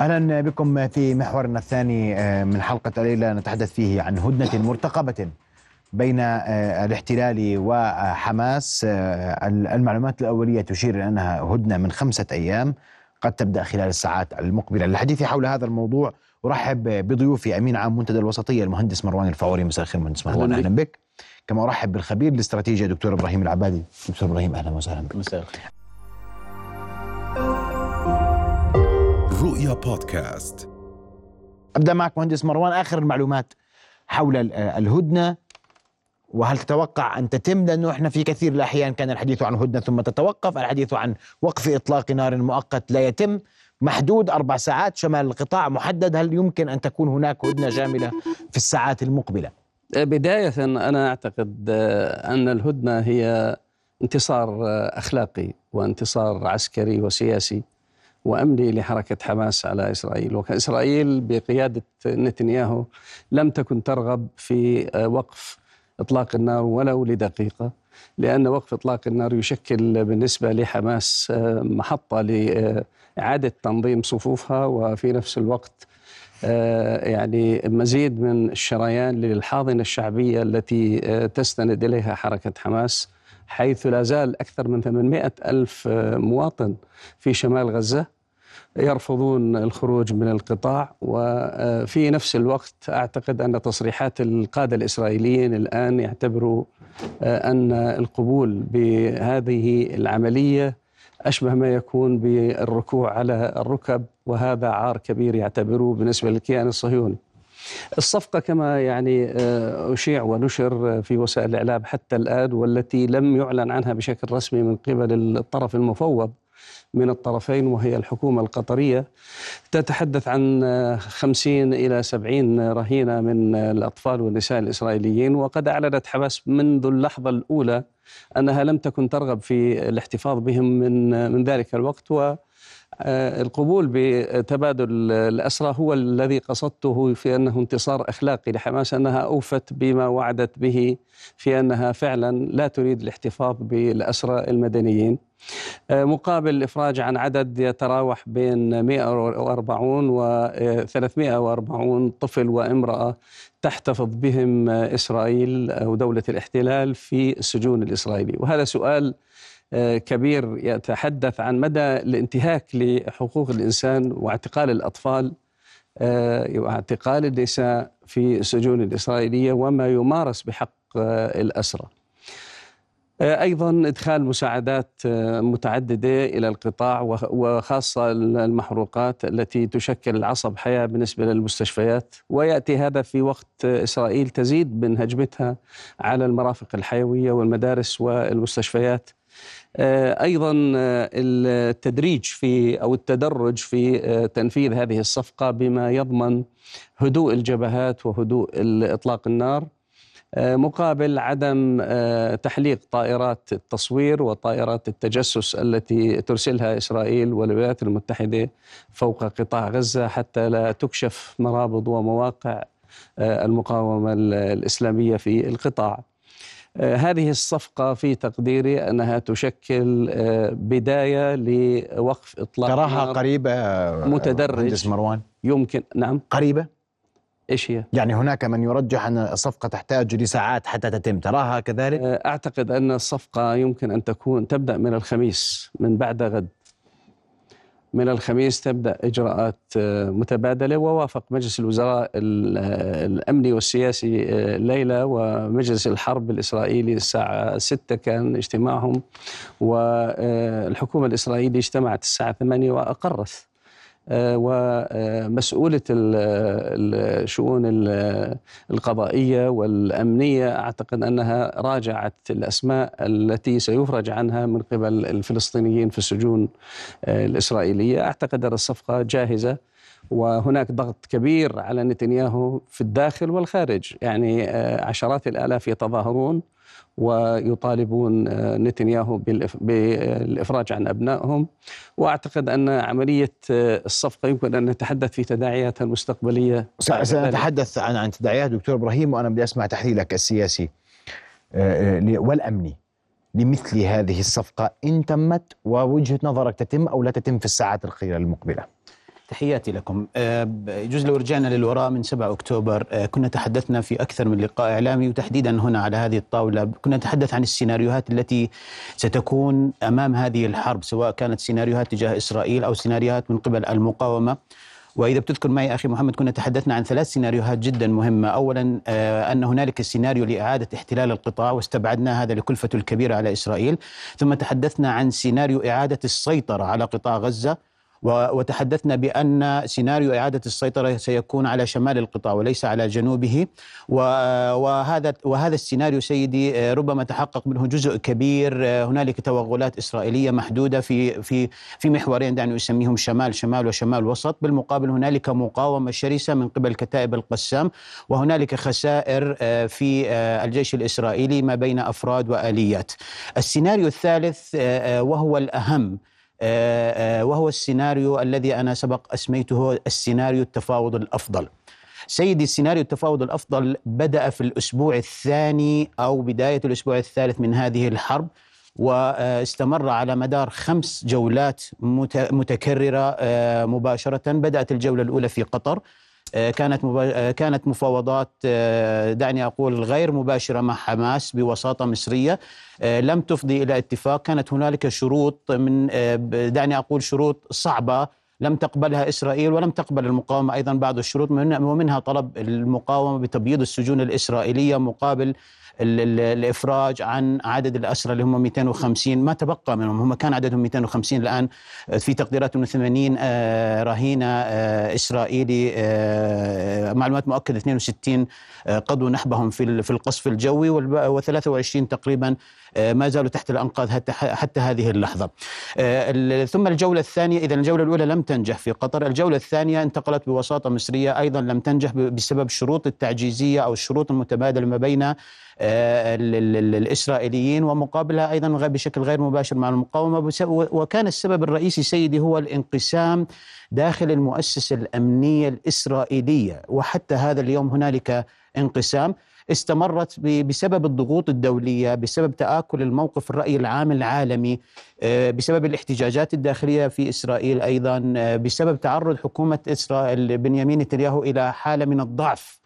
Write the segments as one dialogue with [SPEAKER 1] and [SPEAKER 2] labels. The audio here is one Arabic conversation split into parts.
[SPEAKER 1] أهلا بكم في محورنا الثاني من حلقة الليلة نتحدث فيه عن هدنة مرتقبة بين الاحتلال وحماس. المعلومات الأولية تشير إلى أنها هدنة من خمسة أيام قد تبدأ خلال الساعات المقبلة. للحديث حول هذا الموضوع أرحب بضيوفي أمين عام منتدى الوسطية المهندس مروان الفوري. مساء الخير مهندس مروان أهلا بك. كما أرحب بالخبير الاستراتيجي دكتور إبراهيم العبادي. دكتور إبراهيم أهلا وسهلا بك.
[SPEAKER 2] مساء الخير.
[SPEAKER 3] رؤيا بودكاست.
[SPEAKER 1] أبدأ معك مهندس مروان. آخر المعلومات حول الهدنة وهل تتوقع أن تتم؟ لأنه إحنا في كثير الأحيان كان الحديث عن هدنة ثم تتوقف. الحديث عن وقف إطلاق نار مؤقت لا يتم. محدود أربع ساعات. شمال القطاع محدد. هل يمكن أن تكون هناك هدنة شامله في الساعات المقبلة؟
[SPEAKER 2] بداية أنا أعتقد أن الهدنة هي انتصار أخلاقي وانتصار عسكري وسياسي. وأمني لحركة حماس على إسرائيل. وإسرائيل بقيادة نتنياهو لم تكن ترغب في وقف إطلاق النار ولو لدقيقة لأن وقف إطلاق النار يشكل بالنسبة لحماس محطة لإعادة تنظيم صفوفها وفي نفس الوقت يعني مزيد من الشريان للحاضنة الشعبية التي تستند إليها حركة حماس حيث لا زال أكثر من 800 ألف مواطن في شمال غزة يرفضون الخروج من القطاع وفي نفس الوقت أعتقد أن تصريحات القادة الإسرائيليين الآن يعتبروا أن القبول بهذه العملية أشبه ما يكون بالركوع على الركب وهذا عار كبير يعتبروه بالنسبة للكيان الصهيوني. الصفقة كما يعني أشيع ونشر في وسائل الإعلام حتى الآن والتي لم يعلن عنها بشكل رسمي من قبل الطرف المفوض من الطرفين وهي الحكومة القطرية. تتحدث عن خمسين إلى سبعين رهينة من الأطفال والنساء الإسرائيليين وقد أعلنت حماس منذ اللحظة الأولى أنها لم تكن ترغب في الاحتفاظ بهم من من ذلك الوقت و القبول بتبادل الأسرى هو الذي قصدته في أنه انتصار أخلاقي لحماس أنها أوفت بما وعدت به في أنها فعلا لا تريد الاحتفاظ بالأسرى المدنيين. مقابل الإفراج عن عدد يتراوح بين 140 و 340 طفل وامرأة تحتفظ بهم إسرائيل أو دولة الاحتلال في السجون الإسرائيلية. وهذا سؤال كبير يتحدث عن مدى الانتهاك لحقوق الإنسان واعتقال الأطفال واعتقال النساء في السجون الإسرائيلية وما يمارس بحق الأسرى. أيضا إدخال مساعدات متعددة إلى القطاع وخاصة المحروقات التي تشكل العصب حياة بالنسبة للمستشفيات ويأتي هذا في وقت إسرائيل تزيد من هجمتها على المرافق الحيوية والمدارس والمستشفيات أيضا التدريج في أو التدرج في تنفيذ هذه الصفقة بما يضمن هدوء الجبهات وهدوء اطلاق النار مقابل عدم تحليق طائرات التصوير وطائرات التجسس التي ترسلها إسرائيل والولايات المتحدة فوق قطاع غزة حتى لا تكشف مرابط ومواقع المقاومة الإسلامية في القطاع. هذه الصفقة في تقديري أنها تشكل بداية لوقف إطلاق
[SPEAKER 1] تراها قريبة
[SPEAKER 2] متدرج.
[SPEAKER 1] مروان؟
[SPEAKER 2] يمكن. نعم.
[SPEAKER 1] قريبة؟
[SPEAKER 2] إيش هي؟
[SPEAKER 1] يعني هناك من يرجح أن الصفقة تحتاج لساعات حتى تتم تراها كذلك؟
[SPEAKER 2] أعتقد أن الصفقة يمكن أن تكون تبدأ من الخميس من بعد غد. من الخميس تبدأ إجراءات متبادلة ووافق مجلس الوزراء الأمني والسياسي الليلة ومجلس الحرب الإسرائيلي الساعة 6 كان اجتماعهم والحكومة الإسرائيلية اجتمعت الساعة 8 وأقرت. ومسؤولة الشؤون القضائية والأمنية. أعتقد أنها راجعت الأسماء التي سيفرج عنها من قبل الفلسطينيين في السجون الإسرائيلية. أعتقد أن الصفقة جاهزة وهناك ضغط كبير على نتنياهو في الداخل والخارج. يعني عشرات الآلاف يتظاهرون ويطالبون نتنياهو بالإفراج عن أبنائهم. وأعتقد أن عملية الصفقة يمكن أن نتحدث في تداعياتها المستقبلية
[SPEAKER 1] سنتحدث عن عن تداعيات دكتور إبراهيم وأنا بدي أسمع تحليلك السياسي. والأمني لمثل هذه الصفقة إن تمت ووجهة نظرك تتم أو لا تتم في الساعات القليلة المقبلة؟
[SPEAKER 3] تحياتي لكم. آه، يجوز لو رجعنا للوراء من 7 أكتوبر. آه، كنا تحدثنا في أكثر من لقاء إعلامي وتحديدا هنا على هذه الطاولة. كنا نتحدث عن السيناريوهات التي ستكون أمام هذه الحرب سواء كانت سيناريوهات تجاه إسرائيل أو سيناريوهات من قبل المقاومة. وإذا بتذكر معي أخي محمد كنا تحدثنا عن ثلاث سيناريوهات جدا مهمة، اولا آه، أن هنالك سيناريو لإعادة احتلال القطاع واستبعدنا هذا لكلفته الكبيرة على إسرائيل، ثم تحدثنا عن سيناريو إعادة السيطرة على قطاع غزة. وتحدثنا بأن سيناريو إعادة السيطرة سيكون على شمال القطاع وليس على جنوبه. وهذا وهذا السيناريو سيدي ربما تحقق منه جزء كبير. هنالك توغلات إسرائيلية محدودة في في في محورين دعني أسميهم شمال شمال وشمال وسط. بالمقابل هنالك مقاومة شرسة من قبل كتائب القسام. وهنالك خسائر في الجيش الإسرائيلي ما بين أفراد وآليات. السيناريو الثالث وهو الأهم. آه، آه، وهو السيناريو الذي أنا سبق أسميته السيناريو التفاوض الأفضل. سيدي السيناريو التفاوض الأفضل بدأ في الأسبوع الثاني أو بداية الأسبوع الثالث من هذه الحرب واستمر على مدار خمس جولات متكررة آه، مباشرة بدأت الجولة الأولى في قطر آه، كانت آه، كانت مفاوضات آه، دعني أقول غير مباشرة مع حماس بوساطة مصرية لم تفضي إلى اتفاق. كانت هنالك شروط من دعني أقول شروط صعبة لم تقبلها إسرائيل ولم تقبل المقاومة أيضا بعض الشروط ومنها طلب المقاومة بتبييض السجون الإسرائيلية مقابل الإفراج عن عدد الأسرى اللي هم 250 ما تبقى منهم هم كان عددهم 250 الآن في تقديرات انه 80 آه، رهينة آه، إسرائيلي آه، معلومات مؤكدة 62 قضوا نحبهم في في القصف الجوي و23 تقريبا ما زالوا تحت الأنقاض حتى هذه اللحظة. ثم الجولة الثانية اذا الجولة الأولى لم تنجح في قطر، الجولة الثانية انتقلت بوساطة مصرية أيضا لم تنجح بسبب الشروط التعجيزية أو الشروط المتبادلة ما بين الإسرائيليين ومقابلها أيضا بشكل غير مباشر مع المقاومة. وكان السبب الرئيسي سيدي هو الانقسام داخل المؤسسة الأمنية الإسرائيلية وحتى هذا اليوم هنالك انقسام. استمرت بسبب الضغوط الدولية بسبب تآكل الموقف الرأي العام العالمي آه، بسبب الاحتجاجات الداخلية في إسرائيل أيضا آه، بسبب تعرض حكومة إسرائيل بنيامين نتنياهو إلى حالة من الضعف.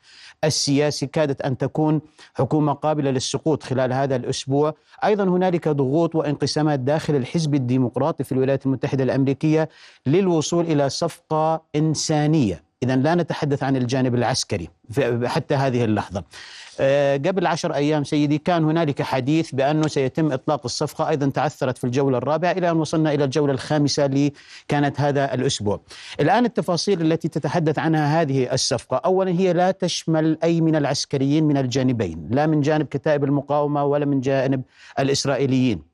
[SPEAKER 3] السياسي كادت أن تكون حكومة قابلة للسقوط خلال هذا الأسبوع، أيضا هنالك ضغوط وانقسامات داخل الحزب الديمقراطي في الولايات المتحدة الأمريكية للوصول إلى صفقة إنسانية، اذا لا نتحدث عن الجانب العسكري حتى هذه اللحظة. آه، قبل عشر أيام سيدي كان هنالك حديث بأنه سيتم إطلاق الصفقة أيضا تعثرت في الجولة الرابعة إلى أن وصلنا إلى الجولة الخامسة اللي كانت هذا الأسبوع. الآن التفاصيل التي تتحدث عنها هذه الصفقة. أولا هي لا تشمل أي من العسكريين من الجانبين لا من جانب كتائب المقاومة ولا من جانب الإسرائيليين.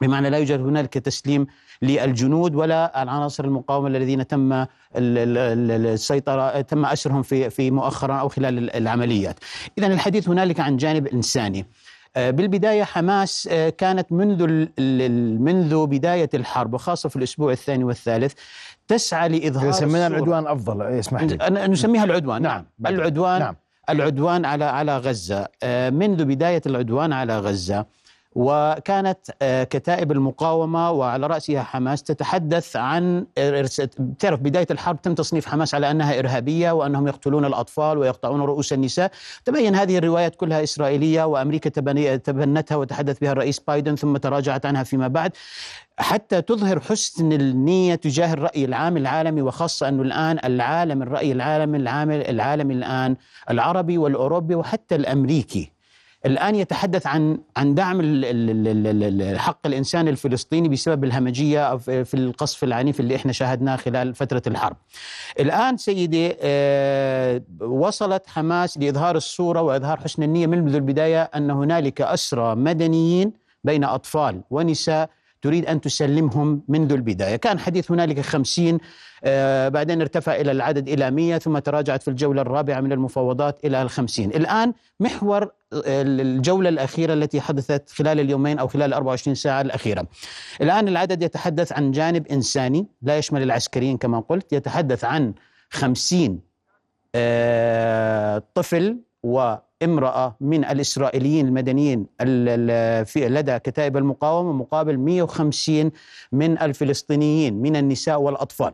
[SPEAKER 3] بمعنى لا يوجد هنالك تسليم للجنود ولا العناصر المقاومة الذين تم السيطرة تم أسرهم في في مؤخرا أو خلال العمليات. اذا الحديث هنالك عن جانب إنساني. آه، بالبداية حماس آه، كانت منذ منذ بداية الحرب وخاصة في الأسبوع الثاني والثالث تسعى لإظهار
[SPEAKER 1] سمينا العدوان أفضل. اسمح لي.
[SPEAKER 3] نسميها العدوان. نعم. العدوان نعم. العدوان على على غزة. آه، منذ بداية العدوان على غزة وكانت آه، كتائب المقاومة وعلى رأسها حماس تتحدث عن تعرف بداية الحرب تم تصنيف حماس على أنها إرهابية وأنهم يقتلون الأطفال ويقطعون رؤوس النساء، تبين هذه الروايات كلها إسرائيلية وأمريكا تبنتها وتحدث بها الرئيس بايدن ثم تراجعت عنها فيما بعد. حتى تظهر حسن النية تجاه الرأي العام العالمي وخاصة أنه الآن العالم الرأي العالمي العالمي, العالمي الآن العربي والأوروبي وحتى الأمريكي الآن يتحدث عن عن دعم حق الإنسان الفلسطيني بسبب الهمجية في القصف العنيف اللي إحنا شاهدناه خلال فترة الحرب. الآن سيدي آه، وصلت حماس لإظهار الصورة وإظهار حسن النية منذ البداية أن هنالك أسرى مدنيين بين أطفال ونساء تريد أن تسلمهم منذ البداية. كان حديث هنالك خمسين آه بعدين ارتفع إلى العدد إلى مية ثم تراجعت في الجولة الرابعة من المفاوضات إلى الخمسين. الآن محور آه، الجولة الأخيرة التي حدثت خلال اليومين أو خلال 24 ساعة الأخيرة. الآن العدد يتحدث عن جانب إنساني لا يشمل العسكريين كما قلت يتحدث عن خمسين آه طفل و امرأة من الإسرائيليين المدنيين لدى كتائب المقاومة مقابل 150 من الفلسطينيين من النساء والأطفال.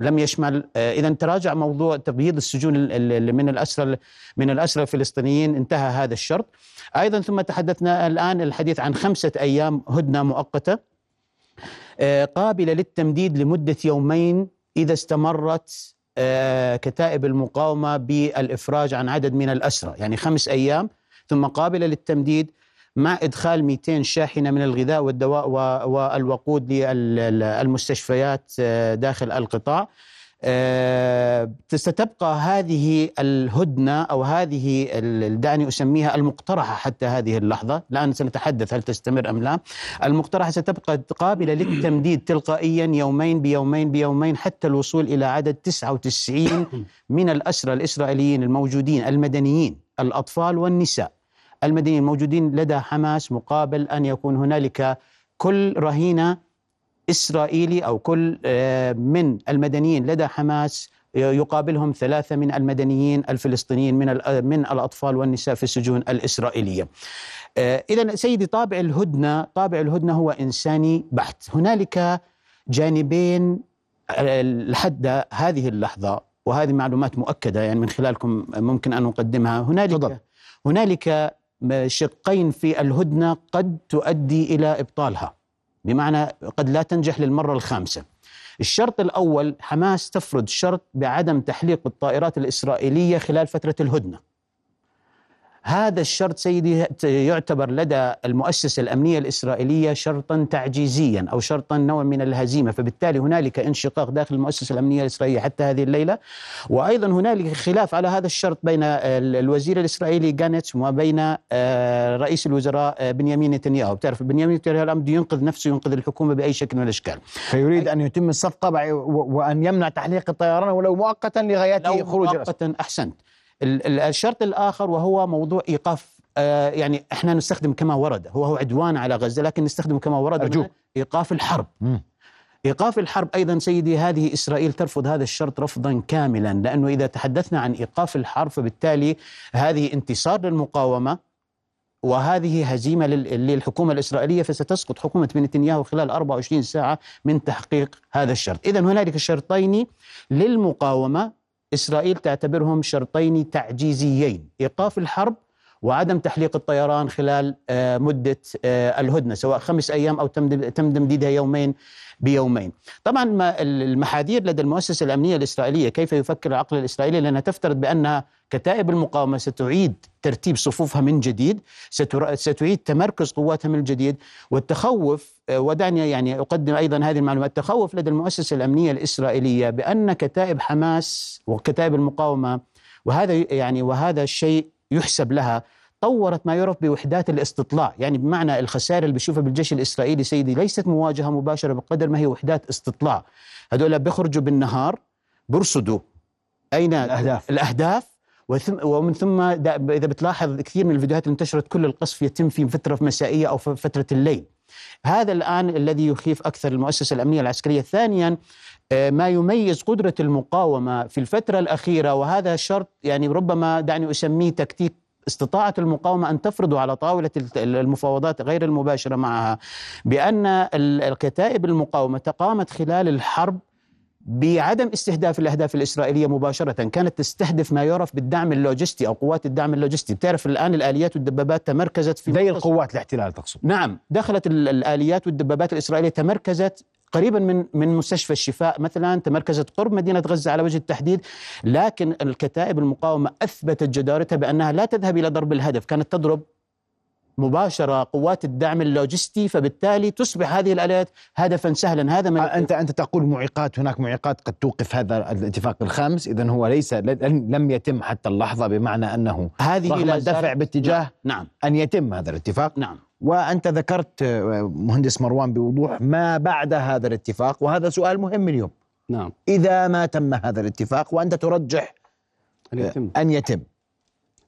[SPEAKER 3] لم يشمل اذا تراجع موضوع تبييض السجون ال- ال- من الأسرى من الأسرى الفلسطينيين انتهى هذا الشرط. أيضا ثم تحدثنا الآن الحديث عن خمسة أيام هدنة مؤقتة. آه، قابلة للتمديد لمدة يومين إذا استمرت آه، كتائب المقاومة بالإفراج عن عدد من الأسرى. يعني خمس أيام ثم قابلة للتمديد مع إدخال 200 شاحنة من الغذاء والدواء والوقود للمستشفيات آه، داخل القطاع. آه، ستبقى هذه الهدنة أو هذه دعني أسميها المقترحة حتى هذه اللحظة، الان سنتحدث هل تستمر أم لا. المقترحة ستبقى قابلة للتمديد تلقائيا يومين بيومين بيومين حتى الوصول إلى عدد 99 من الأسرى الإسرائيليين الموجودين المدنيين الأطفال والنساء المدنيين الموجودين لدى حماس مقابل أن يكون هنالك كل رهينة إسرائيلي أو كل آه، من المدنيين لدى حماس يقابلهم ثلاثة من المدنيين الفلسطينيين من ال- من الأطفال والنساء في السجون الإسرائيلية. اذا سيدي طابع الهدنة طابع الهدنة هو إنساني بحت، هنالك جانبين آه، لحد هذه اللحظة وهذه معلومات مؤكدة يعني من خلالكم ممكن أن نقدمها هنالك
[SPEAKER 1] تفضل.
[SPEAKER 3] هنالك شقين في الهدنة قد تؤدي إلى إبطالها بمعنى قد لا تنجح للمرة الخامسة. الشرط الأول حماس تفرض شرط بعدم تحليق الطائرات الإسرائيلية خلال فترة الهدنة. هذا الشرط سيدي يعتبر لدى المؤسسة الأمنية الإسرائيلية شرطا تعجيزيا أو شرطا نوع من الهزيمة، فبالتالي هنالك انشقاق داخل المؤسسة الأمنية الإسرائيلية حتى هذه الليلة، وأيضا هنالك خلاف على هذا الشرط بين ال- الوزير الإسرائيلي جانتس وبين آه، رئيس الوزراء آه، بنيامين نتنياهو، بتعرف بنيامين نتنياهو بده ينقذ نفسه ينقذ الحكومة بأي شكل من الأشكال.
[SPEAKER 1] فيريد أن يتم الصفقه بع- و- وأن يمنع تحليق الطيران ولو مؤقتا
[SPEAKER 3] لغاية
[SPEAKER 1] خروج.
[SPEAKER 3] مؤقتا ال- الشرط الآخر وهو موضوع إيقاف آه، يعني إحنا نستخدم كما ورد هو هو عدوان على غزة لكن نستخدم كما ورد
[SPEAKER 1] أرجوك.
[SPEAKER 3] إيقاف الحرب. إيقاف الحرب أيضا سيدي هذه إسرائيل ترفض هذا الشرط رفضا كاملا لأنه إذا تحدثنا عن إيقاف الحرب فبالتالي هذه انتصار للمقاومة وهذه هزيمة لل- للحكومة الإسرائيلية فستسقط حكومة نتنياهو خلال 24 ساعة من تحقيق هذا الشرط، اذا هنالك شرطين للمقاومة إسرائيل تعتبرهم شرطين تعجيزيين، إيقاف الحرب وعدم تحليق الطيران خلال آه، مدة آه، الهدنة سواء خمس أيام أو تم تم تمديدها يومين بيومين. طبعا ما المحاذير لدى المؤسسة الأمنية الإسرائيلية كيف يفكر العقل الإسرائيلي لأنها تفترض بان كتائب المقاومة ستعيد ترتيب صفوفها من جديد، ستعيد تمركز قواتها من جديد، والتخوف آه، ودعني يعني أقدم أيضا هذه المعلومات، التخوف لدى المؤسسة الأمنية الإسرائيلية بأن كتائب حماس وكتائب المقاومة وهذا يعني وهذا الشيء يحسب لها طورت ما يعرف بوحدات الاستطلاع. يعني بمعنى الخسائر اللي بشوفها بالجيش الإسرائيلي سيدي ليست مواجهة مباشرة بقدر ما هي وحدات استطلاع. هذول بيخرجوا بالنهار برصدوا أين
[SPEAKER 1] الأهداف.
[SPEAKER 3] الأهداف؟ وثم ومن ثم إذا بتلاحظ كثير من الفيديوهات اللي انتشرت كل القصف يتم في فترة مسائية أو في فترة الليل. هذا الآن الذي يخيف أكثر المؤسسة الأمنية العسكرية. ثانيا ما يميز قدرة المقاومة في الفترة الأخيرة وهذا شرط يعني ربما دعني أسميه تكتيك استطاعت المقاومة أن تفرض على طاولة المفاوضات غير المباشرة معها بأن ال- الكتائب المقاومة قامت خلال الحرب بعدم استهداف الأهداف الإسرائيلية مباشرة كانت تستهدف ما يعرف بالدعم اللوجستي أو قوات الدعم اللوجستي. بتعرف الآن الآليات والدبابات تمركزت في
[SPEAKER 1] زي القوات الاحتلال تقصد.
[SPEAKER 3] نعم دخلت ال- الآليات والدبابات الإسرائيلية تمركزت قريبا من من مستشفى الشفاء مثلا تمركزت قرب مدينة غزة على وجه التحديد لكن الكتائب المقاومة أثبتت جدارتها بأنها لا تذهب إلى ضرب الهدف كانت تضرب مباشرة قوات الدعم اللوجستي فبالتالي تصبح هذه الاليات هدفا سهلا. هذا ما
[SPEAKER 1] انت أنت تقول معيقات هناك معيقات قد توقف هذا الاتفاق الخامس اذا هو ليس لم يتم حتى اللحظة بمعنى أنه
[SPEAKER 3] هذه
[SPEAKER 1] رغم الدفع باتجاه
[SPEAKER 3] نعم.
[SPEAKER 1] أن يتم هذا الاتفاق.
[SPEAKER 3] نعم.
[SPEAKER 1] وأنت ذكرت آه، مهندس مروان بوضوح ما بعد هذا الاتفاق وهذا سؤال مهم اليوم.
[SPEAKER 2] نعم.
[SPEAKER 1] إذا ما تم هذا الاتفاق وأنت ترجح
[SPEAKER 2] أن يتم.
[SPEAKER 1] أن يتم.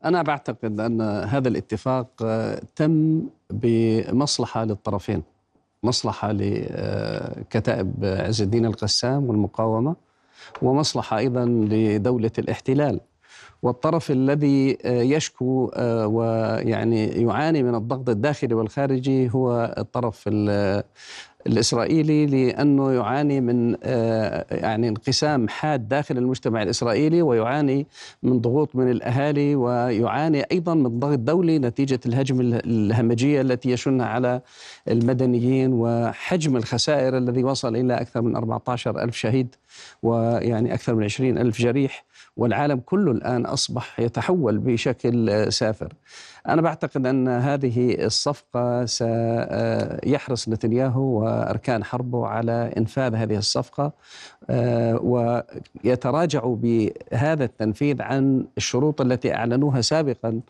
[SPEAKER 2] أنا بعتقد أن هذا الاتفاق آه، تم بمصلحة للطرفين. مصلحة لكتائب عز الدين القسام والمقاومة ومصلحة أيضا لدولة الاحتلال. والطرف الذي آه، يشكو آه، ويعني يعاني من الضغط الداخلي والخارجي هو الطرف ال- الإسرائيلي لأنه يعاني من آه، يعني انقسام حاد داخل المجتمع الإسرائيلي ويعاني من ضغوط من الأهالي ويعاني أيضا من ضغط دولي نتيجة الهجم الهمجية التي يشنها على المدنيين وحجم الخسائر الذي وصل إلى أكثر من 14 ألف شهيد ويعني أكثر من 20 ألف جريح. والعالم كله الآن أصبح يتحول بشكل سافر. أنا بعتقد أن هذه الصفقة سيحرص نتنياهو وأركان حربه على إنفاذ هذه الصفقة آه، ويتراجعوا بهذا التنفيذ عن الشروط التي أعلنوها سابقا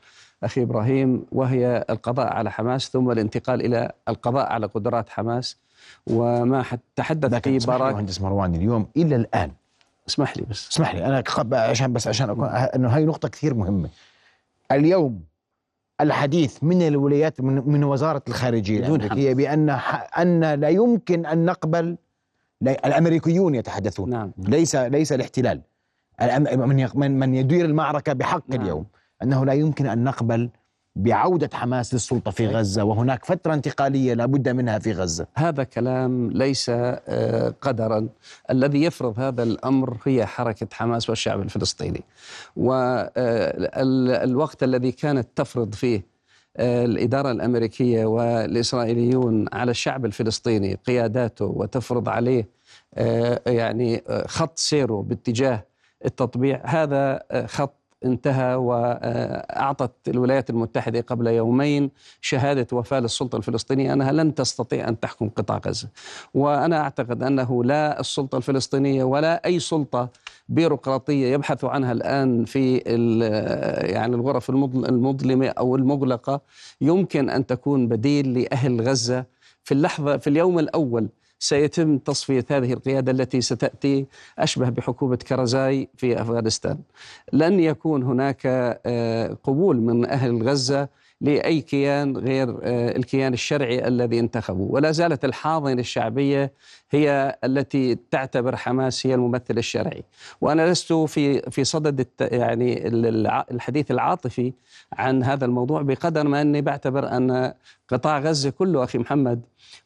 [SPEAKER 2] أخي إبراهيم وهي القضاء على حماس ثم الانتقال إلى القضاء على قدرات حماس وما تحدث
[SPEAKER 1] في باراك مهندس مروان اليوم إلى الآن
[SPEAKER 2] اسمح لي بس.
[SPEAKER 1] اسمح لي أنا عشان بس عشان أكون إنه هاي نقطة كثير مهمة. اليوم الحديث من الولايات من, من وزارة الخارجية الأمريكية بأن أن لا يمكن أن نقبل الأمريكيون يتحدثون. نعم. ليس ليس الاحتلال. من من يدير المعركة بحق نعم. اليوم أنه لا يمكن أن نقبل بعودة حماس للسلطة في غزة وهناك فترة انتقالية لابد منها في غزة.
[SPEAKER 2] هذا كلام ليس آه، قدرا. الذي يفرض هذا الأمر هي حركة حماس والشعب الفلسطيني. والوقت آه، الذي كانت تفرض فيه آه، الإدارة الأمريكية والإسرائيليون على الشعب الفلسطيني قياداته وتفرض عليه يعني خط سيره باتجاه التطبيع هذا خط انتهى وأعطت الولايات المتحدة قبل يومين شهادة وفاة للسلطة الفلسطينية أنها لن تستطيع أن تحكم قطاع غزة. وأنا أعتقد أنه لا السلطة الفلسطينية ولا أي سلطة بيروقراطية يبحث عنها الآن في يعني الغرف المظلمة أو المغلقة يمكن أن تكون بديل لأهل غزة في اللحظة في اليوم الأول سيتم تصفية هذه القيادة التي ستأتي أشبه بحكومة كرزاي في أفغانستان. لن يكون هناك آه، قبول من أهل غزة لأي كيان غير آه، الكيان الشرعي الذي انتخبوا ولا زالت الحاضنة الشعبية هي التي تعتبر حماس هي الممثل الشرعي. وأنا لست في في صدد يعني الحديث العاطفي عن هذا الموضوع بقدر ما أني بعتبر أن قطاع غزة كله أخي محمد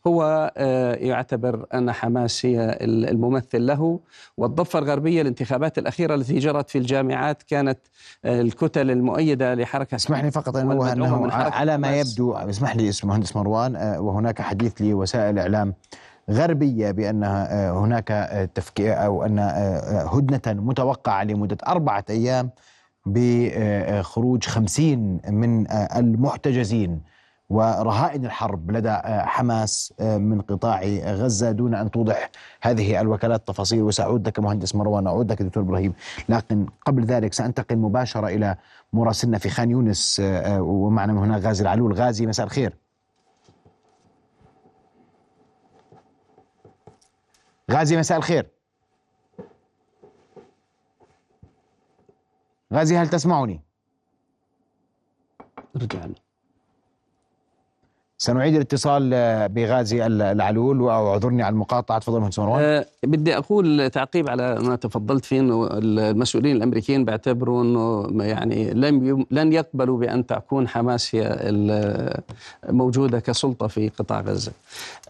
[SPEAKER 2] هو آه، يعتبر أن حماس هي الممثل له. والضفة الغربية الانتخابات الأخيرة التي جرت في الجامعات كانت آه، الكتل المؤيدة لحركة
[SPEAKER 1] اسمح فقط انه انه على ما يبدو اسمح لي اسم مهندس مروان آه، وهناك حديث لوسائل إعلام غربية بانها هناك تفكير أو أن هدنة متوقعة لمدة أربعة أيام بخروج خمسين من المحتجزين ورهائن الحرب لدى آه، حماس آه، من قطاع غزة دون أن توضح هذه الوكالات تفاصيل وسأعود لك مهندس مروان أعود لك دكتور إبراهيم. لكن قبل ذلك سأنتقل مباشرة إلى مراسلنا في خان يونس آه، ومعنا من هنا غازي العلول. غازي مساء الخير. غازي مساء الخير غازي هل تسمعني؟
[SPEAKER 2] رجعنا
[SPEAKER 1] سنعيد الاتصال آه، بغازي العلول واعذرني على المقاطعة. تفضل مهندس مروان. أه
[SPEAKER 2] بدي أقول تعقيب على ما تفضلت فيه إنه المسؤولين الأمريكيين بيعتبروا إنه يعني لم لن يقبلوا بأن تكون حماس هي موجودة كسلطة في قطاع غزة.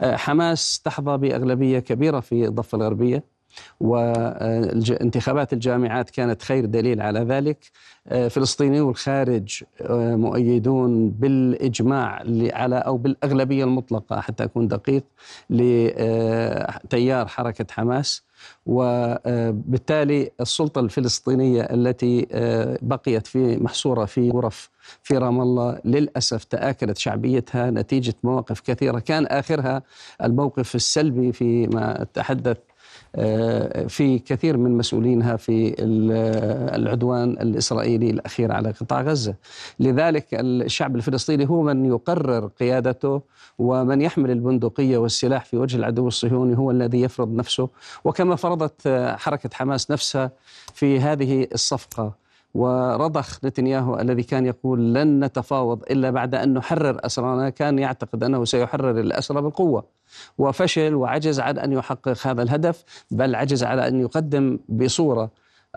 [SPEAKER 2] أه حماس تحظى بأغلبية كبيرة في الضفة الغربية. وانتخابات الجامعات كانت خير دليل على ذلك. آه، فلسطينيو الخارج آه، مؤيدون بالإجماع على أو بالأغلبية المطلقة حتى أكون دقيق لتيار حركة حماس. وبالتالي السلطة الفلسطينية التي آه، بقيت في محصورة في غرف في رام الله للأسف تآكلت شعبيتها نتيجة مواقف كثيرة. كان آخرها الموقف السلبي فيما تحدث آه، في كثير من مسؤولينها في العدوان الإسرائيلي الأخير على قطاع غزة. لذلك الشعب الفلسطيني هو من يقرر قيادته ومن يحمل البندقية والسلاح في وجه العدو الصهيوني هو الذي يفرض نفسه وكما فرضت حركة حماس نفسها في هذه الصفقة ورضخ نتنياهو الذي كان يقول لن نتفاوض إلا بعد أن نحرر اسرانا كان يعتقد أنه سيحرر الأسرى بالقوة. وفشل وعجز عن أن يحقق هذا الهدف بل عجز على أن يقدم بصورة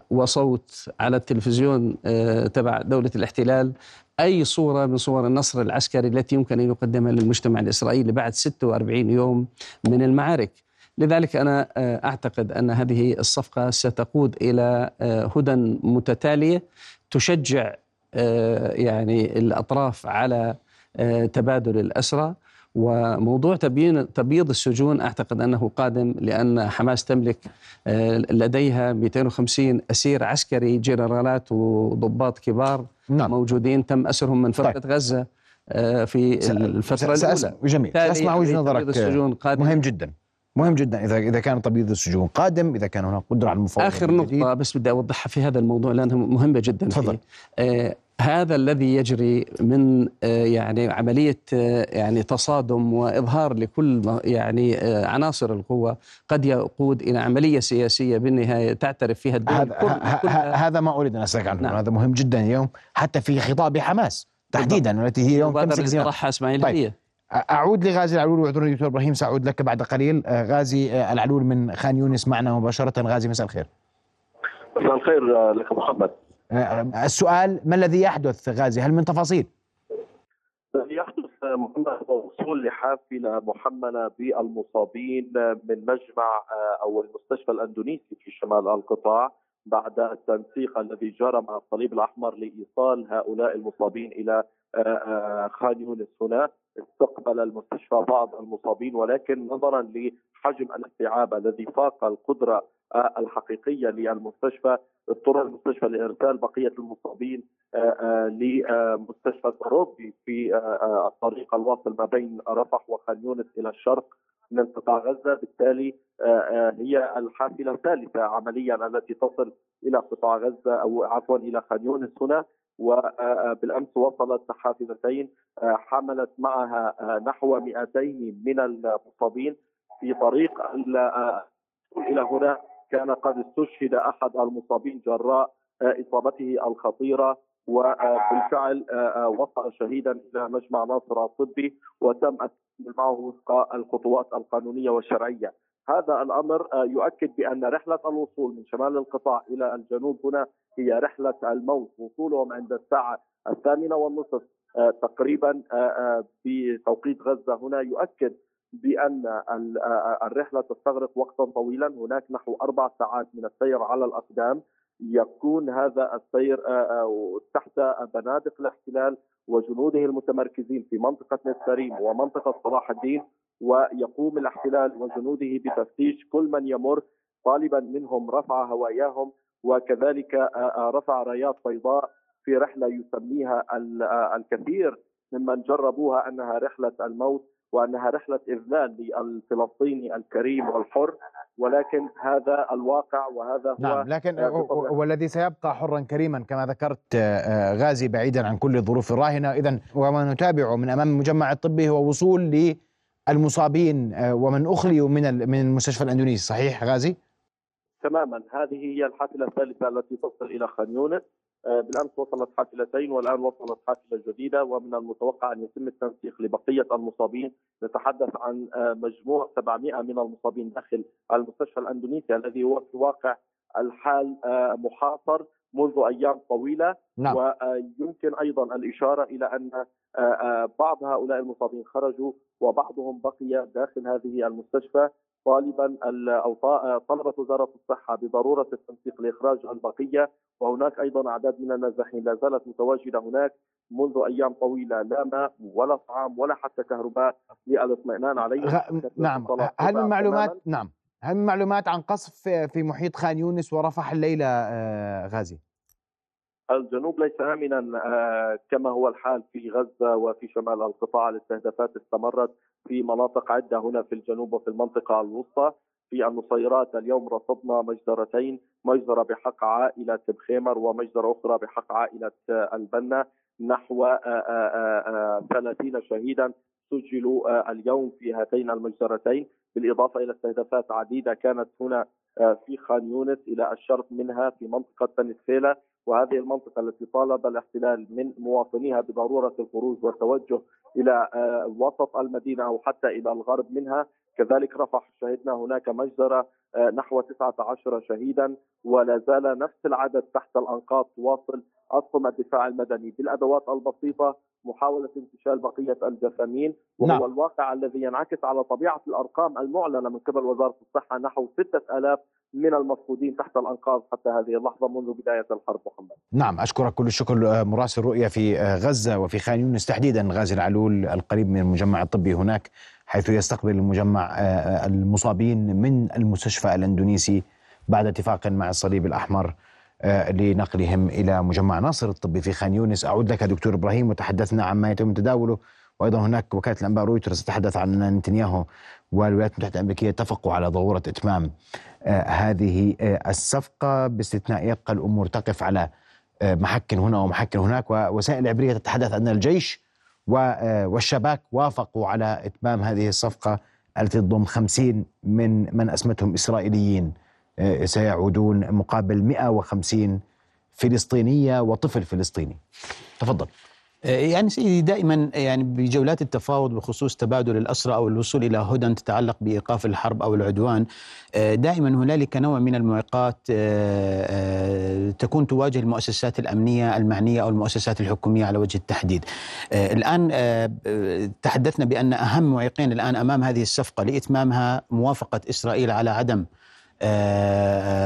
[SPEAKER 2] وصوت على التلفزيون آه، تبع دولة الاحتلال. أي صورة من صور النصر العسكري التي يمكن أن يقدمها للمجتمع الإسرائيلي بعد 46 يوم من المعارك؟ لذلك أنا آه، أعتقد أن هذه الصفقة ستقود إلى آه، هدى متتالية تشجع يعني الأطراف على تبادل الأسرى. وموضوع تبيين تبييض السجون أعتقد أنه قادم لأن حماس تملك آه، لديها 250 أسير عسكري جنرالات وضباط كبار نعم. موجودين تم أسرهم من فرقة طيب. غزة آه، في الفترة الأولى.
[SPEAKER 1] جميل. سأسمع وجهة نظرك السجون قادم. مهم جدا. مهم جدا اذا إذا كان تبييض السجون قادم إذا كان هناك قدرة على المفاوضة
[SPEAKER 2] آخر نقطة بس بدي أوضحها في هذا الموضوع لأنها مهمة جدا
[SPEAKER 1] تفضل.
[SPEAKER 2] هذا الذي يجري من آه، يعني عملية آه، يعني تصادم وإظهار لكل يعني آه، عناصر القوة قد يقود إلى عملية سياسية بالنهاية تعترف فيها الدول
[SPEAKER 1] هذا, هذا ما أريد أن أسألك عنه. نعم. هذا مهم جدا اليوم حتى في خطاب حماس. تحديدا
[SPEAKER 2] والتي هي يوم تمسك زيارة اسماعيل طيب.
[SPEAKER 1] أعود لغازي العلول وأعذرني دكتور إبراهيم سأعود لك بعد قليل. غازي العلول من خان يونس معنا مباشرة. غازي مساء الخير.
[SPEAKER 4] مساء الخير لك محمد.
[SPEAKER 1] آه، السؤال ما الذي يحدث غازي؟ هل من تفاصيل؟
[SPEAKER 4] يحدث محمد وصول لحافلة محملة بالمصابين من مجمع آه، أو المستشفى الأندونيسي في شمال القطاع بعد التنسيق الذي جرى مع الصليب الأحمر لإيصال هؤلاء المصابين إلى يونس هنا استقبل المستشفى بعض المصابين ولكن نظرا لحجم الاستيعاب الذي فاق القدرة الحقيقية للمستشفى اضطر المستشفى لإرسال بقية المصابين آه، آه، لمستشفى الأوروبي في آه، الطريق الواصل ما بين رفح وخان يونس إلى الشرق من قطاع غزة، بالتالي هي الحافلة الثالثة عمليا التي تصل إلى قطاع غزة أو عفوا إلى خان يونس هنا. وبالأمس وصلت حافلتين حملت معها نحو 200 من المصابين في طريق إلى هنا كان قد استشهد أحد المصابين جراء آه، إصابته الخطيرة وبالفعل آه، آه، وصل شهيدا إلى مجمع ناصر الطبي وتم معه وفق الخطوات القانونية والشرعية. هذا الأمر يؤكد بأن رحلة الوصول من شمال القطاع إلى الجنوب هنا هي رحلة الموت، وصولهم عند الساعة الثامنة والنصف تقريبا بتوقيت غزة هنا يؤكد بأن الرحلة تستغرق وقتا طويلا. هناك نحو أربع ساعات من السير على الأقدام. يكون هذا السير تحت بنادق الاحتلال وجنوده المتمركزين في منطقة نسرين ومنطقة صلاح الدين. ويقوم الاحتلال وجنوده بتفتيش كل من يمر طالبا منهم رفع هواياهم وكذلك رفع رايات بيضاء في رحلة يسميها الكثير ممن جربوها أنها رحلة الموت وأنها رحلة إذلال للفلسطيني الكريم والحر ولكن هذا الواقع وهذا هو
[SPEAKER 1] نعم لكن والذي سيبقى حرا كريما كما ذكرت آه، آه، غازي بعيدا عن كل الظروف الراهنة. اذا وما نتابعه من أمام المجمع الطبي هو وصول للمصابين آه، ومن اخليوا من من المستشفى الإندونيسي صحيح غازي؟
[SPEAKER 4] تماما. هذه هي الحافلة الثالثة التي تصل إلى خان يونس. آه، بالأمس وصلت حافلتين والآن وصلت حافلة جديدة ومن المتوقع أن يتم التنسيق لبقية المصابين. نتحدث عن آه، مجموع 700 من المصابين داخل المستشفى الإندونيسي الذي هو في واقع الحال محاصر. منذ أيام طويلة نعم. ويمكن أيضا الإشارة إلى أن بعض هؤلاء المصابين خرجوا وبعضهم بقي داخل هذه المستشفى. طالبا أو طلبت وزارة الصحة بضرورة التنسيق لإخراج البقية وهناك أيضا أعداد من النازحين لا زالت متواجدة هناك. منذ أيام طويلة لا ماء ولا طعام ولا حتى كهرباء للاطمئنان عليهم.
[SPEAKER 1] نعم. هل من معلومات نعم. هل من معلومات عن قصف في محيط خان يونس ورفح الليلة آه، غازي؟
[SPEAKER 4] الجنوب ليس امنا آه، كما هو الحال في غزة وفي شمال القطاع. الاستهدافات استمرت في مناطق عدة هنا في الجنوب وفي المنطقة الوسطى. في النصيرات اليوم رصدنا مجزرتين مجزرة بحق عائلة بخيمر ومجزرة أخرى بحق عائلة البنا نحو 30 شهيدا سجلوا اليوم في هاتين المجزرتين. بالإضافة إلى استهدافات عديدة كانت هنا في خان يونس إلى الشرق منها في منطقة بنسفيلة وهذه المنطقة التي طالب الاحتلال من مواطنيها بضرورة الخروج والتوجه إلى وسط المدينة أو حتى إلى الغرب منها. كذلك رفح شهدنا هناك مجزرة نحو 19 شهيدا ولا زال نفس العدد تحت الأنقاض تواصل أطقم الدفاع المدني بالأدوات البسيطة محاولة انتشال بقية الجثامين وهو نعم. الواقع الذي ينعكس على طبيعة الأرقام المعلنة من قبل وزارة الصحة نحو 6000 من المفقودين تحت الأنقاض حتى هذه اللحظة منذ بداية الحرب محمد
[SPEAKER 1] نعم أشكرك كل الشكر مراسل رؤية في غزة وفي خان يونس تحديدا غازي العلول القريب من المجمع الطبي هناك حيث يستقبل المجمع المصابين من المستشفى الأندونيسي بعد اتفاق مع الصليب الأحمر آه، لنقلهم إلى مجمع ناصر الطبي في خان يونس. أعود لك دكتور إبراهيم وتحدثنا عما يتم تداوله. وأيضا هناك وكالة الأنباء رويترز تحدث عن ان نتنياهو والولايات المتحدة الأمريكية اتفقوا على ضرورة إتمام آه هذه آه الصفقة. باستثناء يبقى الأمور تقف على آه محك هنا ومحك هناك. ووسائل عبريه تتحدث ان الجيش آه، والشباك وافقوا على إتمام هذه الصفقة التي تضم 50 من من أسمتهم إسرائيليين. آه، سيعودون مقابل 150 فلسطينية وطفل فلسطيني. تفضل.
[SPEAKER 3] آه، يعني سيدي دائما يعني بجولات التفاوض بخصوص تبادل الأسرى أو الوصول إلى هدى تتعلق بإيقاف الحرب أو العدوان آه، دائما هنالك نوع من المعيقات تكون تواجه المؤسسات الأمنية المعنية أو المؤسسات الحكومية على وجه التحديد. الآن تحدثنا بأن أهم معيقين الآن أمام هذه الصفقة لإتمامها موافقة إسرائيل على عدم آه،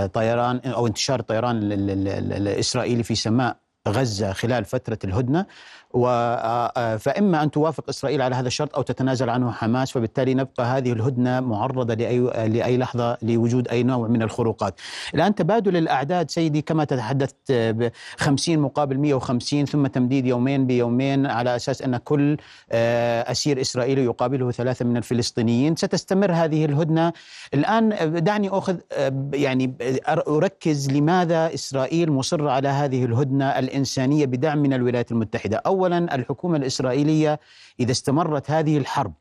[SPEAKER 3] طيران أو انتشار الطيران الاسرائيلي في سماء غزة خلال فترة الهدنة. آه، آه، فإما أن توافق إسرائيل على هذا الشرط أو تتنازل عنه حماس فبالتالي نبقى هذه الهدنة معرضة لأي, لأي لحظة لوجود أي نوع من الخروقات. الآن تبادل الأعداد سيدي كما تحدثت ب 50 مقابل 150 ثم تمديد يومين بيومين على أساس أن كل آه، أسير إسرائيلي يقابله ثلاثة من الفلسطينيين. ستستمر هذه الهدنة. الآن دعني أخذ يعني أركز لماذا إسرائيل مصرة على هذه الهدنة الإنسانية بدعم من الولايات المتحدة. أول اولا الحكومة الإسرائيلية إذا استمرت هذه الحرب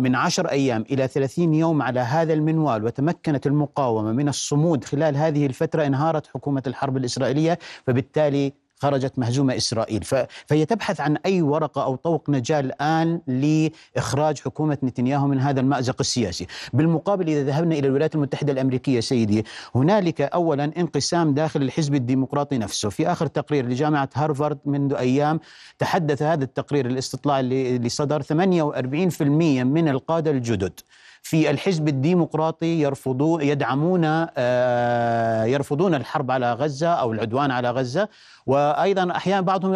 [SPEAKER 3] من عشر أيام إلى ثلاثين يوم على هذا المنوال وتمكنت المقاومة من الصمود خلال هذه الفترة انهارت حكومة الحرب الإسرائيلية فبالتالي خرجت مهزومة إسرائيل. فهي تبحث عن أي ورقة أو طوق نجاة الآن لإخراج حكومة نتنياهو من هذا المأزق السياسي. بالمقابل إذا ذهبنا إلى الولايات المتحدة الأمريكية سيدي هنالك أولا انقسام داخل الحزب الديمقراطي نفسه. في آخر تقرير لجامعة هارفارد منذ أيام تحدث هذا التقرير الاستطلاع اللي صدر 48% من القادة الجدد. في الحزب الديمقراطي يرفضون يدعمون آه، يرفضون الحرب على غزة أو العدوان على غزة. وأيضا أحيانا بعضهم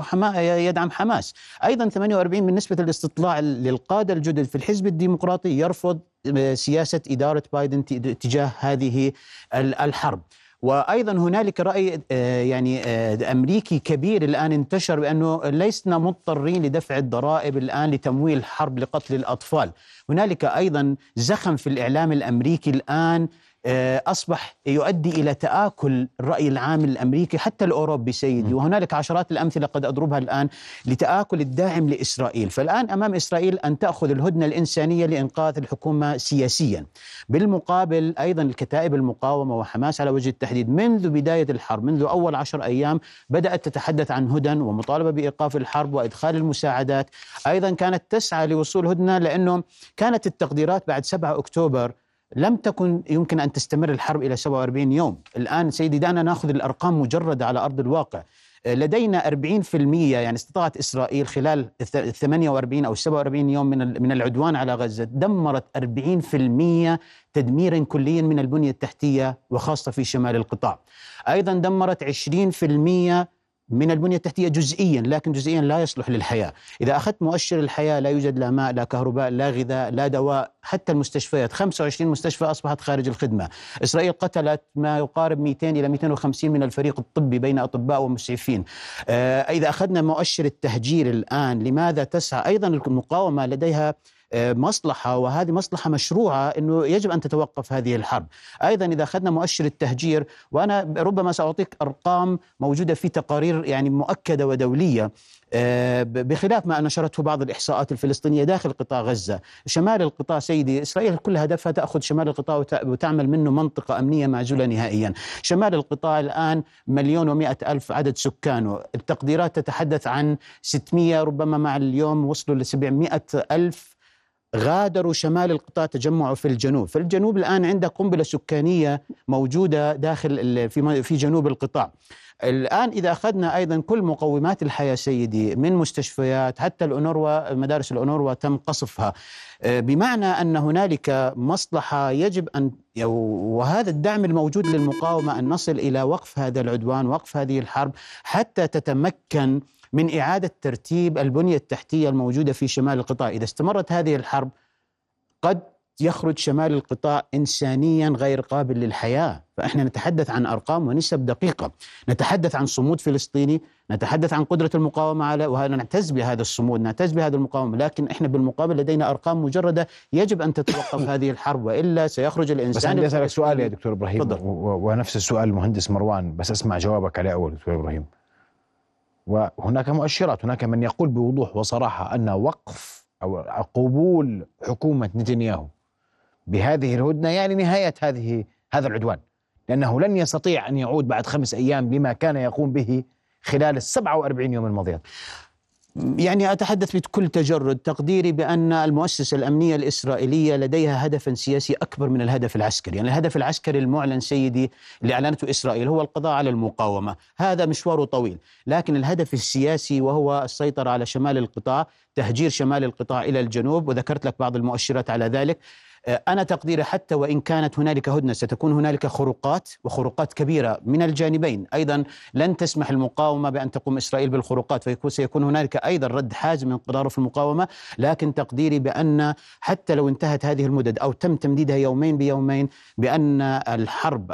[SPEAKER 3] حما يدعم حماس. أيضا 48 من نسبة الاستطلاع للقادة الجدد في الحزب الديمقراطي يرفض آه، سياسة إدارة بايدن تجاه هذه الحرب. وأيضا هنالك رأي آه، يعني أمريكي كبير الآن انتشر بأنه لسنا مضطرين لدفع الضرائب الآن لتمويل حرب لقتل الأطفال. هنالك أيضا زخم في الإعلام الأمريكي الآن آه، أصبح يؤدي إلى تآكل الرأي العام الأمريكي حتى الأوروبي سيدي. وهنالك عشرات الأمثلة قد أضربها الآن لتآكل الداعم لإسرائيل. فالآن أمام إسرائيل أن تأخذ الهدنة الإنسانية لإنقاذ الحكومة سياسيا. بالمقابل أيضا الكتائب المقاومة وحماس على وجه التحديد منذ بداية الحرب منذ أول عشر أيام بدأت تتحدث عن هدن ومطالبة بإيقاف الحرب وإدخال المساعدات. أيضا كانت تسعى لوصول هدنة لأنه كانت التقديرات بعد 7 أكتوبر لم تكن يمكن أن تستمر الحرب إلى 47 يوم، الآن سيدي دعنا نأخذ الأرقام مجردة على أرض الواقع. لدينا 40% يعني استطاعت إسرائيل خلال 48 أو 47 يوم من من العدوان على غزة دمرت 40% تدميرا كليا من البنية التحتية وخاصة في شمال القطاع. أيضا دمرت 20% من البنية التحتية جزئيا لكن جزئيا لا يصلح للحياة. إذا أخذت مؤشر الحياة لا يوجد لا ماء لا كهرباء لا غذاء لا دواء حتى المستشفيات. 25 مستشفى أصبحت خارج الخدمة. إسرائيل قتلت ما يقارب 200 إلى 250 من الفريق الطبي بين أطباء ومسعفين. آه، إذا أخذنا مؤشر التهجير الآن لماذا تسعى؟ أيضا المقاومة لديها مصلحة وهذه مصلحة مشروعة أنه يجب أن تتوقف هذه الحرب. أيضا إذا أخذنا مؤشر التهجير وأنا ربما سأعطيك أرقام موجودة في تقارير يعني مؤكدة ودولية آه، بخلاف ما نشرته بعض الإحصاءات الفلسطينية داخل قطاع غزة. شمال القطاع سيدي إسرائيل كل هدفها تأخذ شمال القطاع وتعمل منه منطقة أمنية معزولة نهائيا. شمال القطاع الآن مليون ومائة ألف عدد سكانه. التقديرات تتحدث عن 600 ربما مع اليوم وصلوا ل 700 ألف غادروا شمال القطاع تجمعوا في الجنوب. في الجنوب الآن عندك قنبلة سكانية موجودة داخل في في جنوب القطاع. الآن إذا أخذنا أيضا كل مقومات الحياة سيدي من مستشفيات حتى الأونروا مدارس الأونروا تم قصفها. آه، بمعنى أن هنالك مصلحة يجب أن وهذا الدعم الموجود للمقاومة أن نصل إلى وقف هذا العدوان وقف هذه الحرب حتى تتمكن من إعادة ترتيب البنية التحتية الموجودة في شمال القطاع. إذا استمرت هذه الحرب قد يخرج شمال القطاع إنسانيا غير قابل للحياة. فإحنا نتحدث عن أرقام ونسب دقيقة. نتحدث عن صمود فلسطيني نتحدث عن قدرة المقاومة على وهذا نعتز بهذا الصمود نعتز بهذه المقاومة. لكن إحنا بالمقابل لدينا أرقام مجردة يجب أن تتوقف هذه الحرب. وإلا سيخرج
[SPEAKER 1] بس
[SPEAKER 3] الإنسان
[SPEAKER 1] عندي أسألك سؤال يا دكتور. و- و- ونفس السؤال المهندس مروان بس اسمع جوابك عليه أول دكتور إبراهيم. وهناك مؤشرات هناك من يقول بوضوح وصراحة أن وقف أو قبول حكومة نتنياهو بهذه الهدنة يعني نهاية هذه هذا العدوان لأنه لن يستطيع أن يعود بعد خمس أيام لما كان يقوم به خلال ال 47 يوم الماضيه
[SPEAKER 3] يعني أتحدث بكل تجرد. تقديري بأن المؤسسة الأمنية الإسرائيلية لديها هدفا سياسي أكبر من الهدف العسكري. يعني الهدف العسكري المعلن سيدي اللي أعلنته إسرائيل هو القضاء على المقاومة. هذا مشواره طويل. لكن الهدف السياسي وهو السيطرة على شمال القطاع تهجير شمال القطاع إلى الجنوب وذكرت لك بعض المؤشرات على ذلك أنا تقديري حتى وإن كانت هنالك هدنة ستكون هنالك خروقات وخروقات كبيرة من الجانبين. أيضا لن تسمح المقاومة بأن تقوم إسرائيل بالخروقات فيكون سيكون هنالك أيضا رد حازم من تطرف المقاومة. لكن تقديري بأن حتى لو انتهت هذه المدد أو تم تمديدها يومين بيومين بأن الحرب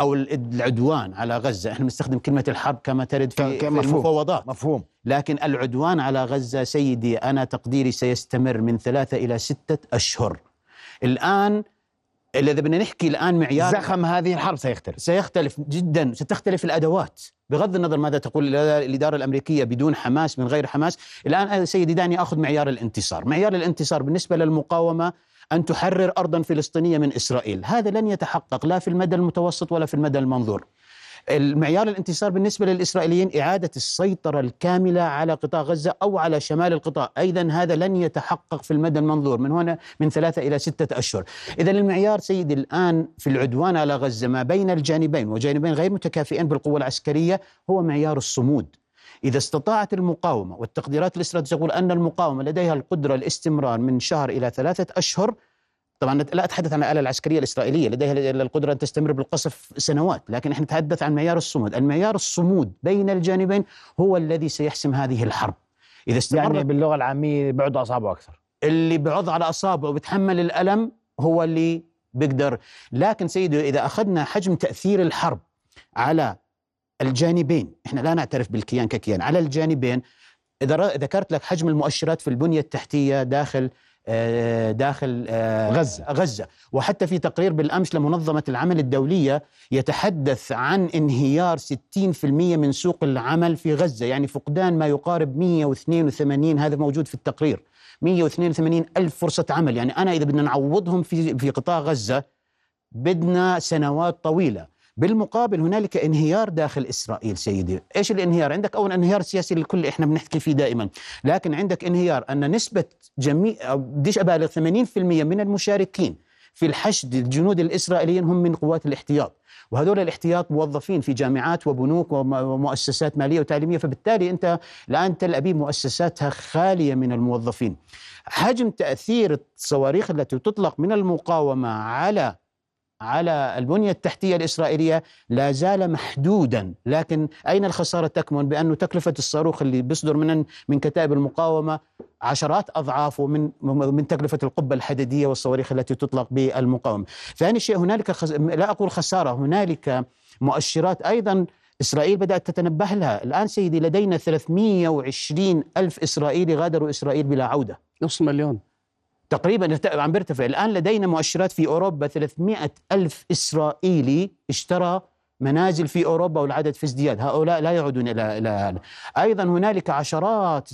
[SPEAKER 3] أو العدوان على غزة إحنا بنستخدم كلمة الحرب كما ترد في, في. المفاوضات.
[SPEAKER 1] مفهوم.
[SPEAKER 3] لكن العدوان على غزة سيدي أنا تقديري سيستمر من ثلاثة إلى ستة أشهر. الآن إذا بدنا نحكي الآن معيار
[SPEAKER 1] زخم هذه الحرب سيختلف.
[SPEAKER 3] سيختلف جدا ستختلف الأدوات. بغض النظر ماذا تقول الاداره الأمريكية بدون حماس من غير حماس. الآن سيدي دعني أخذ معيار الانتصار. معيار الانتصار بالنسبة للمقاومة أن تحرر ارضا فلسطينية من إسرائيل. هذا لن يتحقق لا في المدى المتوسط ولا في المدى المنظور. المعيار الانتصار بالنسبة للإسرائيليين إعادة السيطرة الكاملة على قطاع غزة أو على شمال القطاع. أيضا هذا لن يتحقق في المدى المنظور من هنا من ثلاثة إلى ستة أشهر. إذا المعيار سيدي الآن في العدوان على غزة ما بين الجانبين وجانبين غير متكافئين بالقوة العسكرية هو معيار الصمود. إذا استطاعت المقاومة والتقديرات الاستراتيجية تقول أن المقاومة لديها القدرة الاستمرار من شهر إلى ثلاثة أشهر طبعا لا أتحدث عن الآلة العسكرية الإسرائيلية لديها القدرة أن تستمر بالقصف سنوات، لكن إحنا نتحدث عن معيار الصمود، المعيار الصمود بين الجانبين هو الذي سيحسم هذه الحرب. إذا استمرت
[SPEAKER 1] يعني باللغة العامية بعد اصابعه أكثر.
[SPEAKER 3] اللي بعض على اصابعه وبتحمل الألم هو اللي بيقدر، لكن سيدي إذا أخذنا حجم تأثير الحرب على الجانبين، إحنا لا نعترف بالكيان ككيان، على الجانبين إذا ذكرت لك حجم المؤشرات في البنية التحتية داخل داخل آه،
[SPEAKER 1] غزة.
[SPEAKER 3] غزة. وحتى في تقرير بالأمس لمنظمة العمل الدولية يتحدث عن انهيار 60% من سوق العمل في غزة يعني فقدان ما يقارب 182 هذا موجود في التقرير. 182 ألف فرصة عمل. يعني أنا إذا بدنا نعوضهم في, في قطاع غزة بدنا سنوات طويلة. بالمقابل هنالك انهيار داخل إسرائيل سيدي، إيش الانهيار؟ عندك اول انهيار سياسي للكل إحنا بنحكي فيه دائما، لكن عندك انهيار أن نسبة جميع بديش أبالغ 80% من المشاركين في الحشد الجنود الإسرائيليين هم من قوات الاحتياط، وهذول الاحتياط موظفين في جامعات وبنوك وم- ومؤسسات مالية وتعليمية، فبالتالي أنت الآن تل أبيب مؤسساتها خالية من الموظفين. حجم تأثير الصواريخ التي تطلق من المقاومة على على البنية التحتية الإسرائيلية لا زال محدودا. لكن أين الخسارة تكمن بأن تكلفة الصاروخ اللي بيصدر من من كتائب المقاومة عشرات أضعافه من من تكلفة القبة الحديدية والصواريخ التي تطلق بالمقاومة. ثاني شيء هنالك خس... لا أقول خسارة هنالك مؤشرات أيضا إسرائيل بدأت تتنبه لها. الآن سيدي لدينا 320 ألف إسرائيلي غادروا إسرائيل بلا عودة.
[SPEAKER 2] نص مليون.
[SPEAKER 3] تقريبا عم بيرتفع. الآن لدينا مؤشرات في أوروبا. 300 ألف إسرائيلي اشترى منازل في أوروبا والعدد في ازدياد. هؤلاء لا يعودون إلى إلى أيضا هنالك عشرات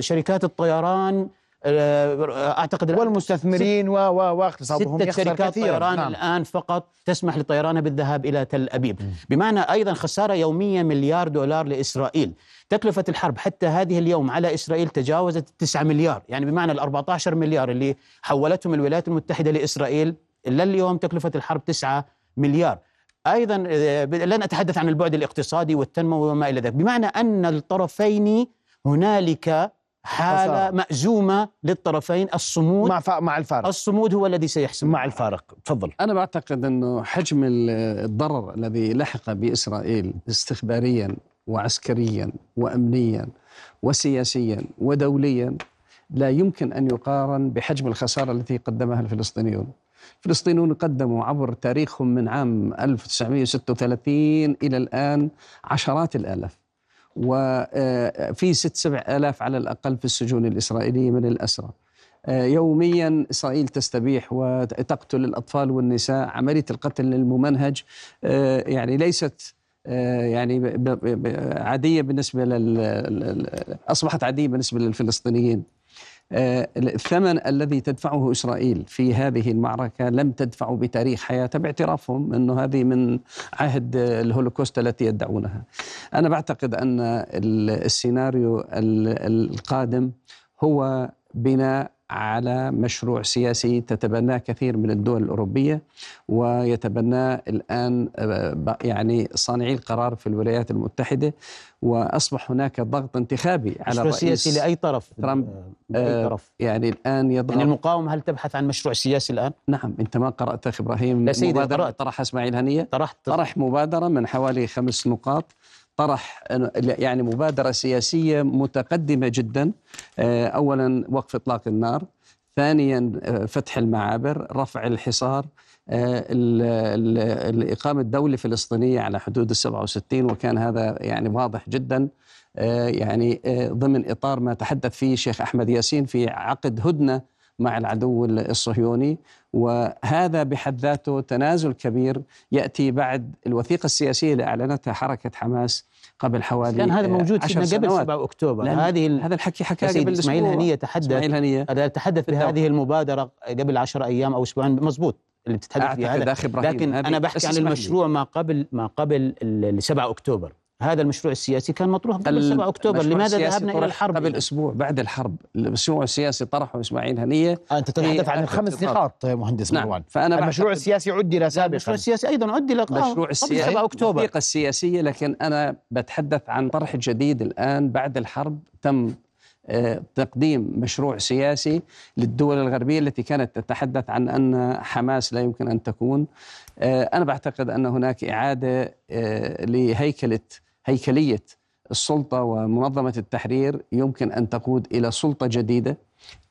[SPEAKER 3] شركات الطيران أعتقد الآن
[SPEAKER 1] والمستثمرين و و واقتصادهم
[SPEAKER 3] ستة شركات طيران
[SPEAKER 1] نعم.
[SPEAKER 3] الآن فقط تسمح لطيرانها بالذهاب إلى تل أبيب. بمعنى أيضا خسارة يومية مليار دولار لإسرائيل. تكلفة الحرب حتى هذه اليوم على إسرائيل تجاوزت 9 مليار. يعني بمعنى ال 14 مليار اللي حولتهم الولايات المتحدة لإسرائيل إلا اليوم تكلفة الحرب 9 مليار. أيضا آه، لن أتحدث عن البعد الاقتصادي والتنموي وما إلى ذلك. بمعنى أن الطرفين هنالك حالة
[SPEAKER 1] خسارة.
[SPEAKER 3] مأزومة للطرفين الصمود
[SPEAKER 1] مع فا- مع الفارق.
[SPEAKER 3] الصمود هو الذي سيحسم.
[SPEAKER 1] مع الفارق. تفضل.
[SPEAKER 2] أنا بعتقد أنه حجم ال- الضرر الذي لحق بإسرائيل استخباريا وعسكريا وأمنيا وسياسيا ودوليا لا يمكن أن يقارن بحجم الخسارة التي قدمها الفلسطينيون. الفلسطينيون قدموا عبر تاريخهم من عام 1936 إلى الآن عشرات الآلاف. وفي ست سبع آلاف على الأقل في السجون الإسرائيلية من الأسرى. آه، يوميا إسرائيل تستبيح وتقتل الأطفال والنساء عملية القتل الممنهج آه، يعني ليست آه، يعني ب- ب- ب- عادية بالنسبة لل أصبحت عادية بالنسبة للفلسطينيين. آه، الثمن الذي تدفعه إسرائيل في هذه المعركة لم تدفعه بتاريخ حياتها باعترافهم أنه هذه من عهد الهولوكوست التي يدعونها. أنا بعتقد أن ال- السيناريو ال- القادم هو بناء على مشروع سياسي تتبناه كثير من الدول الأوروبية ويتبناه الآن آه، يعني صانعي القرار في الولايات المتحدة. وأصبح هناك ضغط انتخابي على
[SPEAKER 3] مشروع سياسي لأي طرف؟
[SPEAKER 2] ترامب.
[SPEAKER 3] لأي
[SPEAKER 2] آه،
[SPEAKER 3] طرف؟
[SPEAKER 2] يعني الآن يضغط
[SPEAKER 3] يعني المقاومة هل تبحث عن مشروع سياسي الآن؟
[SPEAKER 2] نعم أنت ما قرأت أخي إبراهيم.
[SPEAKER 3] لا سيدي،
[SPEAKER 2] مبادرة
[SPEAKER 3] قرأت.
[SPEAKER 2] طرح إسماعيل هنية.
[SPEAKER 3] طرحت.
[SPEAKER 2] طرح مبادرة من حوالي خمس نقاط. طرح يعني مبادرة سياسية متقدمة جدا. آه، أولا وقف إطلاق النار. ثانيا آه، فتح المعابر رفع الحصار. آه، ال- ال- ال- إقامة دولة فلسطينية على حدود ال 67 وكان هذا يعني واضح جدا آه، يعني آه، ضمن إطار ما تحدث فيه الشيخ أحمد ياسين في عقد هدنة مع العدو الصهيوني وهذا بحد ذاته تنازل كبير يأتي بعد الوثيقة السياسية اللي أعلنتها حركة حماس قبل حوالي
[SPEAKER 3] كان هذا موجود
[SPEAKER 2] عشر
[SPEAKER 3] فينا قبل
[SPEAKER 2] سنوات.
[SPEAKER 3] 7
[SPEAKER 2] أكتوبر
[SPEAKER 3] هذه
[SPEAKER 2] هذا الحكي
[SPEAKER 3] سيدي
[SPEAKER 2] قبل إسماعيل.
[SPEAKER 3] هنية تحدث
[SPEAKER 2] إسماعيل
[SPEAKER 3] هنية تحدث. بهذه المبادرة قبل 10 أيام أو أسبوعين مضبوط اللي بتتحدث فيه
[SPEAKER 2] أعتقد
[SPEAKER 3] هذا.
[SPEAKER 2] أخي إبراهيم
[SPEAKER 3] لكن
[SPEAKER 2] أنا
[SPEAKER 3] بحكي عن. المشروع ما قبل ما قبل ال 7 أكتوبر. هذا المشروع السياسي كان مطروح قبل 7 أكتوبر.
[SPEAKER 2] المشروع
[SPEAKER 3] لماذا
[SPEAKER 2] السياسي
[SPEAKER 3] ذهبنا
[SPEAKER 2] إلى
[SPEAKER 3] الحرب؟
[SPEAKER 2] قبل أسبوع بعد الحرب. المشروع السياسي طرحه إسماعيل هنية
[SPEAKER 1] أنت تتحدث عن الخمس. نقاط مهندس
[SPEAKER 2] نعم.
[SPEAKER 1] مروان.
[SPEAKER 2] فأنا
[SPEAKER 1] المشروع السياسي عدل
[SPEAKER 3] المشروع
[SPEAKER 1] سابقا.
[SPEAKER 3] السياسي أيضا عدل آه،
[SPEAKER 2] مشروع
[SPEAKER 3] قبل
[SPEAKER 2] السياسي
[SPEAKER 3] 7 أكتوبر.
[SPEAKER 2] الوثيقة السياسية لكن أنا بتحدث عن طرح جديد الآن بعد الحرب تم آه، تقديم مشروع سياسي للدول الغربية التي كانت تتحدث عن أن حماس لا يمكن أن تكون. آه، أنا بعتقد أن هناك إعادة آه، لهيكلة هيكلية السلطة ومنظمة التحرير يمكن أن تقود إلى سلطة جديدة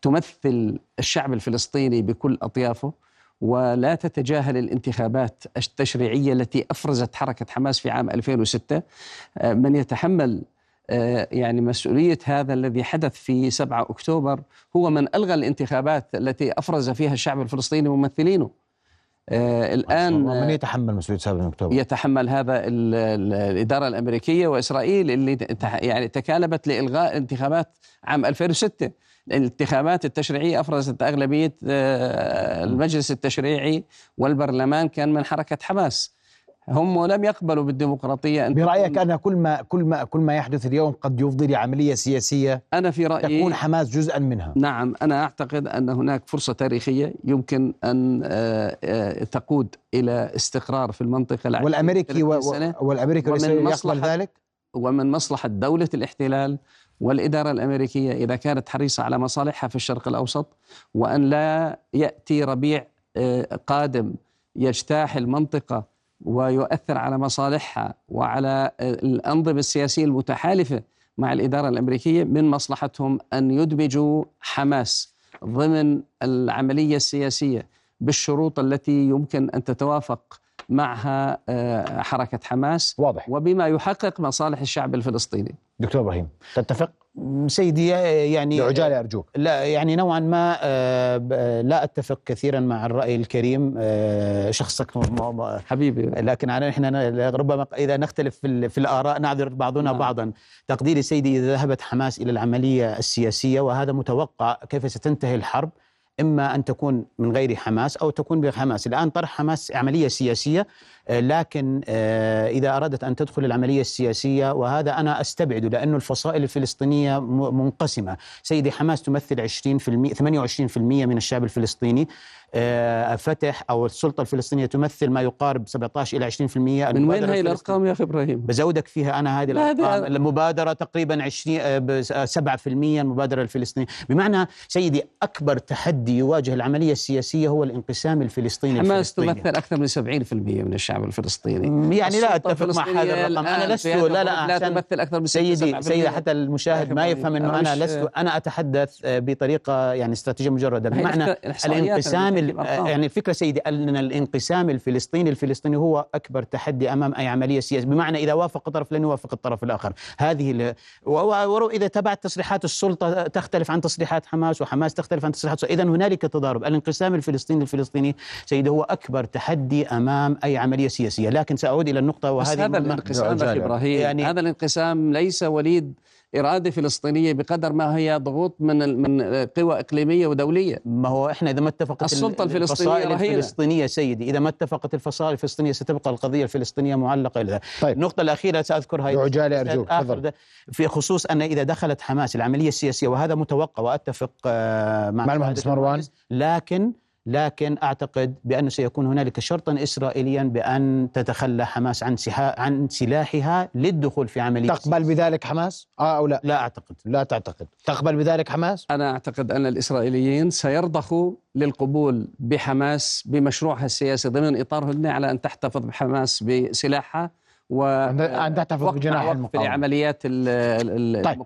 [SPEAKER 2] تمثل الشعب الفلسطيني بكل أطيافه ولا تتجاهل الانتخابات التشريعية التي أفرزت حركة حماس في عام 2006 آه، من يتحمل يعني مسؤولية هذا الذي حدث في 7 أكتوبر هو من ألغى الانتخابات التي أفرز فيها الشعب الفلسطيني ممثلينه آه، الآن
[SPEAKER 1] من يتحمل مسؤولية 7 أكتوبر؟
[SPEAKER 2] يتحمل هذا ال- ال- الإدارة الأمريكية وإسرائيل اللي يعني تكالبت لإلغاء الانتخابات عام 2006 الانتخابات التشريعية أفرزت أغلبية آه، المجلس التشريعي والبرلمان كان من حركة حماس. هم لم يقبلوا بالديمقراطية أن
[SPEAKER 1] برأيك
[SPEAKER 2] تكون-
[SPEAKER 1] أن كل ما كل ما كل ما يحدث اليوم قد يفضي لعملية سياسية
[SPEAKER 2] أنا في رأيي
[SPEAKER 1] تكون حماس جزءا منها
[SPEAKER 2] نعم أنا أعتقد أن هناك فرصة تاريخية يمكن أن آه، آه، تقود إلى استقرار في المنطقة العشرين
[SPEAKER 1] والأمريكي و...
[SPEAKER 2] 30 سنة.
[SPEAKER 1] و- والأمريكي
[SPEAKER 2] ومن مصلحة-
[SPEAKER 1] ذلك
[SPEAKER 2] ومن مصلحة دولة الاحتلال والإدارة الأمريكية إذا كانت حريصة على مصالحها في الشرق الأوسط وأن لا يأتي ربيع آه، قادم يجتاح المنطقة ويؤثر على مصالحها وعلى الأنظمة السياسية المتحالفة مع الإدارة الأمريكية من مصلحتهم أن يدمجوا حماس ضمن العملية السياسية بالشروط التي يمكن أن تتوافق معها آه، حركة حماس
[SPEAKER 1] واضح.
[SPEAKER 2] وبما يحقق مصالح الشعب الفلسطيني.
[SPEAKER 1] دكتور إبراهيم تتفق؟
[SPEAKER 3] سيدي يعني
[SPEAKER 1] بعجاله أرجوك.
[SPEAKER 3] لا يعني نوعا ما آه، آه، لا أتفق كثيرا مع الرأي الكريم آه، شخصك
[SPEAKER 2] حبيبي.
[SPEAKER 3] لكن على إحنا ن- ربما إذا نختلف في, في الآراء نعذر بعضنا
[SPEAKER 2] نعم.
[SPEAKER 3] بعضا. تقديري سيدي إذا ذهبت حماس إلى العملية السياسية وهذا متوقع كيف ستنتهي الحرب؟ إما أن تكون من غير حماس أو تكون بحماس الآن طرح حماس عملية سياسية آه، لكن آه، إذا ارادت أن تدخل العملية السياسية وهذا أنا أستبعده لأنه الفصائل الفلسطينية م- منقسمة. سيدي حماس تمثل 20% 28% من الشعب الفلسطيني. فتح أو السلطة الفلسطينية تمثل ما يقارب 17 إلى 20%
[SPEAKER 2] من وين
[SPEAKER 3] الفلسطينية-
[SPEAKER 2] الأرقام يا أخي إبراهيم؟
[SPEAKER 3] بزودك فيها أنا هذه
[SPEAKER 2] لا، هذه-
[SPEAKER 3] الأرقام. المبادرة تقريبا 20 آه، ب- آه، 7% المبادرة الفلسطينية. بمعنى سيدي أكبر تحدي يواجه العملية السياسية هو الانقسام الفلسطيني
[SPEAKER 2] حماس
[SPEAKER 3] الفلسطيني.
[SPEAKER 2] تمثل أكثر من 70% من الشعب الفلسطيني.
[SPEAKER 3] يعني لا أتفق مع هذا الرقم. أنا لست لا لا
[SPEAKER 2] لا تمثل أكثر من 6
[SPEAKER 3] سيدي سيدي حتى المشاهد ما يفهم إنه
[SPEAKER 2] أنا
[SPEAKER 3] لست أنا أتحدث آه، بطريقة يعني استراتيجية
[SPEAKER 2] مجردة. هي
[SPEAKER 3] بمعنى الانقسام
[SPEAKER 2] بأرقام.
[SPEAKER 3] يعني الفكرة سيدي ان الانقسام الفلسطيني الفلسطيني هو أكبر تحدي أمام أي عملية سياسية بمعنى إذا وافق طرف لن يوافق الطرف الآخر هذه ال- و- و- واذا تبعت تصريحات السلطة تختلف عن تصريحات حماس وحماس تختلف عن تصريحات اذا هنالك تضارب الانقسام الفلسطيني الفلسطيني سيدي هو أكبر تحدي أمام أي عملية سياسية لكن سأعود إلى النقطة
[SPEAKER 2] بس
[SPEAKER 3] وهذه
[SPEAKER 2] هذا. الانقسام. إبراهيم
[SPEAKER 3] يعني
[SPEAKER 2] هذا الانقسام ليس وليد إرادة فلسطينية بقدر ما هي ضغوط من ال- من قوى إقليمية ودولية
[SPEAKER 3] ما هو إحنا إذا ما اتفقت
[SPEAKER 2] السلطة
[SPEAKER 3] ال-
[SPEAKER 2] الفلسطينية
[SPEAKER 3] الفصائل
[SPEAKER 2] رهينة.
[SPEAKER 3] الفلسطينية سيدي إذا ما اتفقت الفصائل الفلسطينية ستبقى القضية الفلسطينية معلقة إلى ذلك.
[SPEAKER 1] طيب.
[SPEAKER 3] النقطة الأخيرة سأذكرها
[SPEAKER 1] بعجالة أرجوك،
[SPEAKER 3] آخر
[SPEAKER 1] تفضل.
[SPEAKER 3] في خصوص أن إذا دخلت حماس العملية السياسية وهذا متوقع وأتفق آه، مع
[SPEAKER 1] مع المهندس مروان.
[SPEAKER 3] لكن لكن أعتقد بأنه سيكون هنالك شرطا اسرائيليا بأن تتخلى حماس عن عن سلاحها للدخول في عملية
[SPEAKER 1] تقبل بذلك حماس؟ آه أو لا؟
[SPEAKER 3] لا أعتقد.
[SPEAKER 1] لا تعتقد. تقبل بذلك حماس؟
[SPEAKER 2] أنا أعتقد أن الإسرائيليين سيرضخوا للقبول بحماس بمشروعها السياسي ضمن اطار هدنه على أن تحتفظ بحماس بسلاحها و
[SPEAKER 1] أن تحتفظ بجناح
[SPEAKER 2] وقف
[SPEAKER 1] المقاومة.
[SPEAKER 2] لعمليات ال- ال-
[SPEAKER 1] طيب.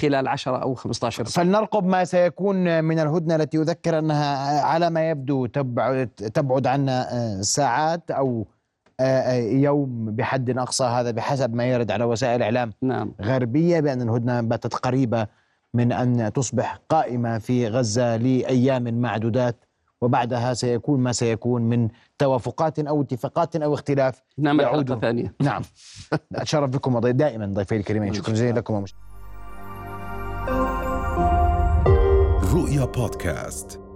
[SPEAKER 2] خلال 10 أو 15 سنه
[SPEAKER 1] فلنرقب ما سيكون من الهدنة التي يذكر أنها على ما يبدو تبعد تبعد عنا ساعات أو آه، آه، يوم بحد أقصى. هذا بحسب ما يرد على وسائل إعلام
[SPEAKER 2] نعم.
[SPEAKER 1] غربية بأن الهدنة باتت قريبة من أن تصبح قائمة في غزة لأيام معدودات وبعدها سيكون ما سيكون من توافقات أو اتفاقات أو اختلاف يعود.
[SPEAKER 2] حلقه ثانية
[SPEAKER 1] نعم. اتشرف بكم دائما ضيفي الكريمين. شكرا جزيلا لكم
[SPEAKER 5] رؤيا بودكاست